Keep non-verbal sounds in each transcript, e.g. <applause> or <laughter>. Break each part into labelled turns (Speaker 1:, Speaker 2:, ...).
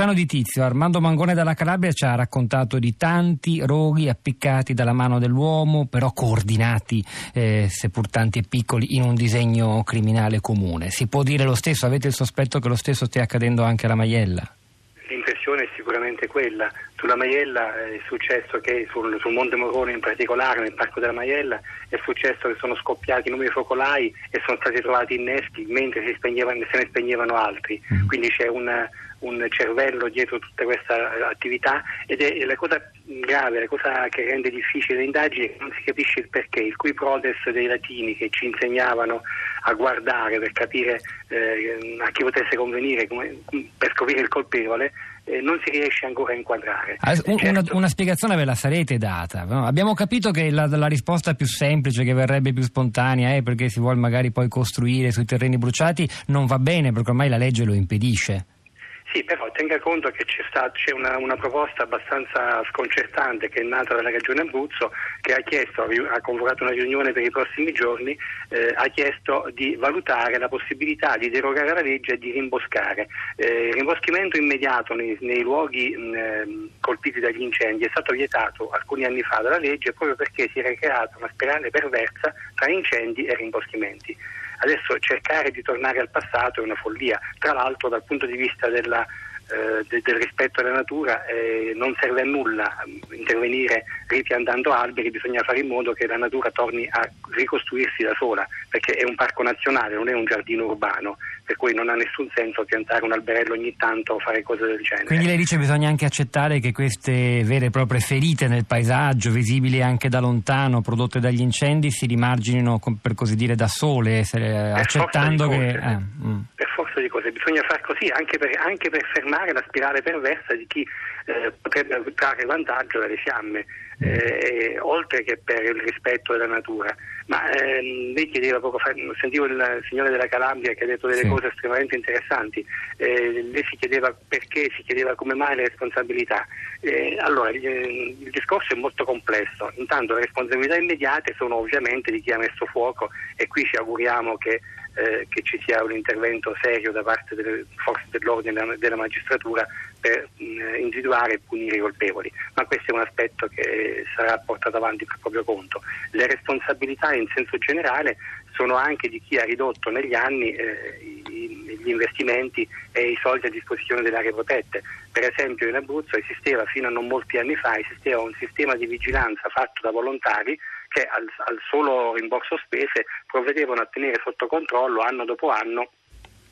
Speaker 1: Luciano Di Tizio, Armando Mangone dalla Calabria ci ha raccontato di tanti roghi appiccati dalla mano dell'uomo, però coordinati, eh, seppur tanti e piccoli, in un disegno criminale comune. Si può dire lo stesso? Avete il sospetto che lo stesso stia accadendo anche alla Maiella?
Speaker 2: L'impressione è sicuramente quella. Sulla Maiella è successo che sul, sul, Monte Morone in particolare, nel Parco della Maiella, è successo che sono scoppiati numeri focolai e sono stati trovati inneschi mentre se ne spegnevano altri. Mm. Quindi c'è una, un cervello dietro tutta questa attività ed è la cosa grave, la cosa che rende difficile l'indagine è che non si capisce il perché, il cui prodes dei latini che ci insegnavano a guardare per capire eh, a chi potesse convenire come, per scoprire il colpevole eh, non si riesce ancora a inquadrare.
Speaker 1: Ah, un, certo. una, una, spiegazione ve la sarete data. No? Abbiamo capito che la, la, risposta più semplice, che verrebbe più spontanea, è perché si vuole magari poi costruire sui terreni bruciati, non va bene perché ormai la legge lo impedisce.
Speaker 2: Sì, però tenga conto che c'è, stato, c'è una, una, proposta abbastanza sconcertante che è nata dalla Regione Abruzzo che ha, chiesto, ha convocato una riunione per i prossimi giorni, eh, ha chiesto di valutare la possibilità di derogare alla legge e di rimboscare. Eh, il rimboschimento immediato nei, nei luoghi mh, ehm, colpiti dagli incendi è stato vietato alcuni anni fa dalla legge proprio perché si era creata una spirale perversa tra incendi e rimboschimenti. Adesso cercare di tornare al passato è una follia, tra l'altro dal punto di vista della eh, de, del rispetto alla natura eh, non serve a nulla intervenire ripiantando alberi, bisogna fare in modo che la natura torni a ricostruirsi da sola, perché è un parco nazionale, non è un giardino urbano, per cui non ha nessun senso piantare un alberello ogni tanto o fare cose del genere.
Speaker 1: Quindi lei dice che bisogna anche accettare che queste vere e proprie ferite nel paesaggio, visibili anche da lontano, prodotte dagli incendi, si rimarginino per così dire da sole, accettando che... Eh,
Speaker 2: mm. Per forza di cose, bisogna far così anche per, anche per fermare la spirale perversa di chi eh, potrebbe trarre vantaggio dalle fiamme, eh, oltre che per il rispetto della natura. Ma ehm, lei chiedeva poco fa, sentivo il signore della Calabria che ha detto delle sì. cose estremamente interessanti, eh, lei si chiedeva perché, si chiedeva come mai le responsabilità. Eh, allora, il, il, discorso è molto complesso, intanto le responsabilità immediate sono ovviamente di chi ha messo fuoco e qui ci auguriamo che eh, che ci sia un intervento serio da parte delle forze dell'ordine e della magistratura per mh, individuare e punire i colpevoli, ma questo è un aspetto che sarà portato avanti per proprio conto. Le responsabilità in senso generale sono anche di chi ha ridotto negli anni eh, gli investimenti e i soldi a disposizione delle aree protette. Per esempio in Abruzzo esisteva fino a non molti anni fa un sistema di vigilanza fatto da volontari che al, al solo rimborso spese provvedevano a tenere sotto controllo anno dopo anno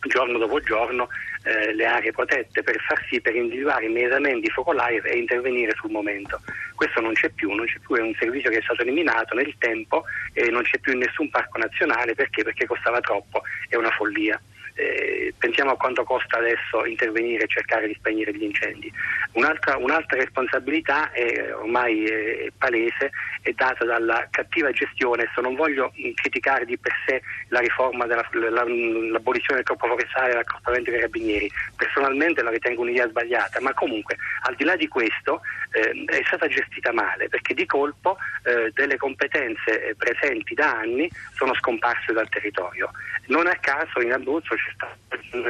Speaker 2: giorno dopo giorno eh, le aree protette per far sì per individuare immediatamente i focolai e intervenire sul momento. Questo non c'è più, non c'è più, è un servizio che è stato eliminato nel tempo e non c'è più in nessun parco nazionale perché? Perché costava troppo, è una follia. Eh, pensiamo a quanto costa adesso intervenire e cercare di spegnere gli incendi. Un'altra, un'altra responsabilità è ormai è palese, è data dalla cattiva gestione. Adesso non voglio criticare di per sé la riforma dell'abolizione del corpo forestale e l'accorpamento dei carabinieri, personalmente la ritengo un'idea sbagliata, ma comunque al di là di questo eh, è stata gestita male perché di colpo eh, delle competenze presenti da anni sono scomparse dal territorio. Non a caso in Abruzzo stato,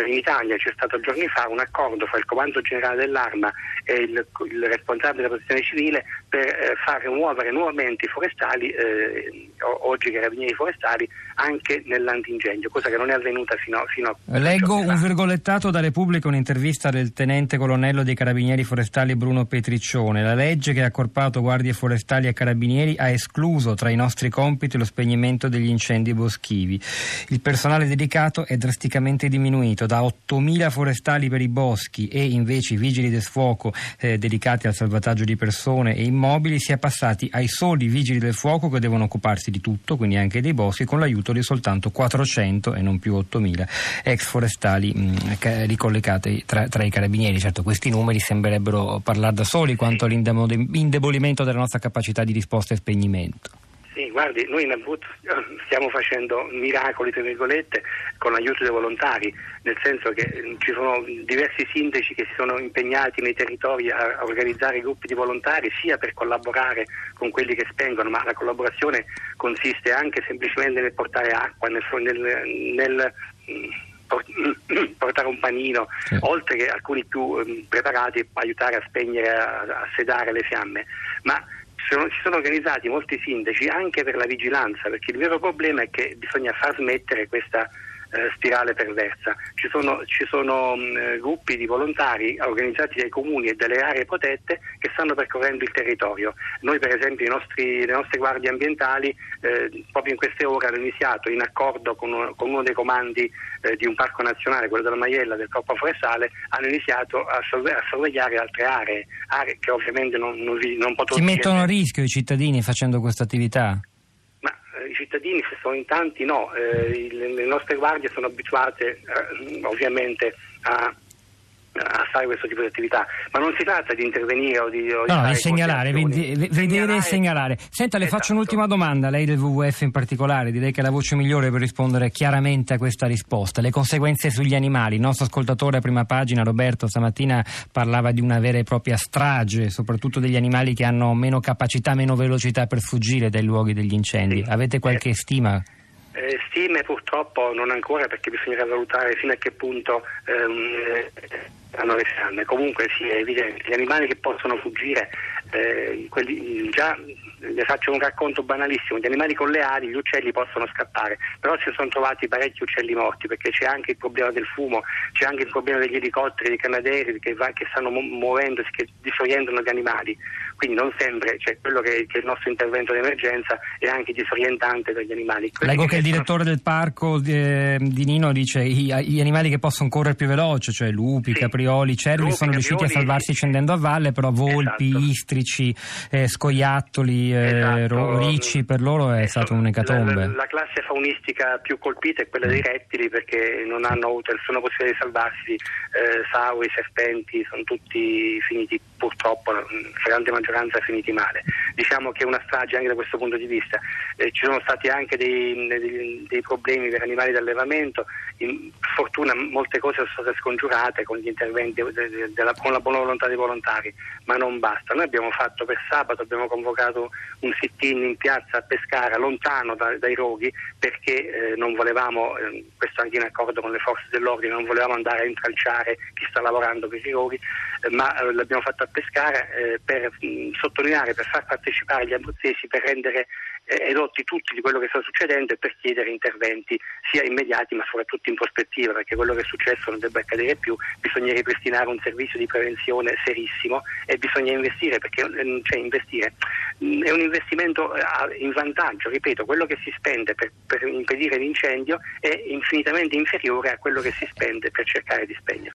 Speaker 2: in Italia c'è stato giorni fa un accordo fra il Comando Generale dell'Arma e il, il responsabile della protezione civile per eh, far muovere nuovamente i forestali, eh, oggi i carabinieri forestali, anche nell'antincendio, cosa che non è avvenuta fino, fino a...
Speaker 1: Leggo un virgolettato da Repubblica, un'intervista del tenente colonnello dei carabinieri forestali Bruno Petriccione. La legge che ha accorpato guardie forestali e carabinieri ha escluso tra i nostri compiti lo spegnimento degli incendi boschivi. Il personale dedicato è drasticamente diminuito da 8.000 forestali per i boschi e invece i vigili del fuoco eh, dedicati al salvataggio di persone e immobili si è passati ai soli vigili del fuoco che devono occuparsi di tutto, quindi anche dei boschi, con l'aiuto di soltanto 400 e non più 8.000 ex forestali mh, mm, ricollegati tra, tra, i carabinieri. Certo, questi numeri sembrerebbero parlare da soli quanto all'indebolimento della nostra capacità di risposta e spegnimento.
Speaker 2: Sì, guardi, noi in Abruzzo stiamo facendo miracoli, tra virgolette, con l'aiuto dei volontari, nel senso che eh, ci sono diversi sindaci che si sono impegnati nei territori a, organizzare gruppi di volontari, sia per collaborare con quelli che spengono, ma la collaborazione consiste anche semplicemente nel portare acqua, nel, nel, nel <clears throat> portare un panino, sì. oltre che alcuni più um, preparati aiutare a spegnere, a, a sedare le fiamme, ma sono, si sono organizzati molti sindaci anche per la vigilanza, perché il vero problema è che bisogna far smettere questa eh, spirale perversa. Ci sono, ci sono mh, mm, gruppi di volontari organizzati dai comuni e dalle aree protette che stanno percorrendo il territorio. Noi per esempio nostri, le nostre guardie ambientali eh, proprio in queste ore hanno iniziato in accordo con uno, con uno dei comandi eh, di un parco nazionale, quello della Maiella, del Corpo Forestale, hanno iniziato a, sorve- a sorvegliare altre aree, aree che ovviamente non, non, non
Speaker 1: possono... Si mettono a rischio i cittadini facendo questa attività?
Speaker 2: I cittadini, se sono in tanti, no, eh, le, nostre guardie sono abituate eh, ovviamente a fare questo tipo di attività, ma non si tratta di intervenire o di... O
Speaker 1: no, di segnalare, vedere segnalare. e segnalare. Senta, le esatto. faccio un'ultima domanda, lei del WWF in particolare, direi che è la voce migliore per rispondere chiaramente a questa risposta. Le conseguenze sugli animali, il nostro ascoltatore a prima pagina, Roberto, stamattina parlava di una vera e propria strage, soprattutto degli animali che hanno meno capacità, meno velocità per fuggire dai luoghi degli incendi. Sì. Avete qualche eh. stima?
Speaker 2: Eh, stime purtroppo non ancora perché bisognerà valutare fino a che punto ehm, hanno le fiamme. Comunque sì, è evidente, gli animali che possono fuggire, eh, quelli, già le faccio un racconto banalissimo, gli animali con le ali, gli uccelli possono scappare, però si sono trovati parecchi uccelli morti perché c'è anche il problema del fumo, c'è anche il problema degli elicotteri, dei canaderi che, che stanno muovendosi, che disorientano gli animali quindi non sempre cioè, quello che, che, è il nostro intervento di emergenza è anche disorientante per gli animali.
Speaker 1: Quelli Leggo che, il direttore del parco di, eh, di Nino dice gli animali che possono correre più veloce, cioè lupi, sì. caprioli, cervi, lupi, sono riusciti a salvarsi scendendo a valle, però volpi, esatto. istrici, eh, scoiattoli, eh, esatto. ricci, per loro è esatto. stata un'ecatombe.
Speaker 2: La, la, classe faunistica più colpita è quella dei rettili perché non hanno avuto nessuna possibilità di salvarsi, eh, sauri, serpenti, sono tutti finiti purtroppo, la grande maggioranza maggioranza finiti male. Diciamo che è una strage anche da questo punto di vista. Eh, ci sono stati anche dei, dei, dei problemi per animali d'allevamento, in fortuna molte cose sono state scongiurate con gli interventi, de, de, de la, con la buona volontà dei volontari, ma non basta. Noi abbiamo fatto per sabato, abbiamo convocato un sit-in in piazza a Pescara, lontano da, dai roghi, perché eh, non volevamo, eh, questo anche in accordo con le forze dell'ordine, non volevamo andare a intralciare chi sta lavorando per i roghi, eh, ma eh, l'abbiamo fatto a Pescara eh, per sottolineare, per far partecipare gli abruzzesi, per rendere eh, edotti tutti di quello che sta succedendo e per chiedere interventi sia immediati ma soprattutto in prospettiva, perché quello che è successo non debba accadere più, bisogna ripristinare un servizio di prevenzione serissimo e bisogna investire, perché eh, cioè, investire mm, è un investimento eh, in vantaggio, ripeto, quello che si spende per, per impedire l'incendio è infinitamente inferiore a quello che si spende per cercare di spegnere.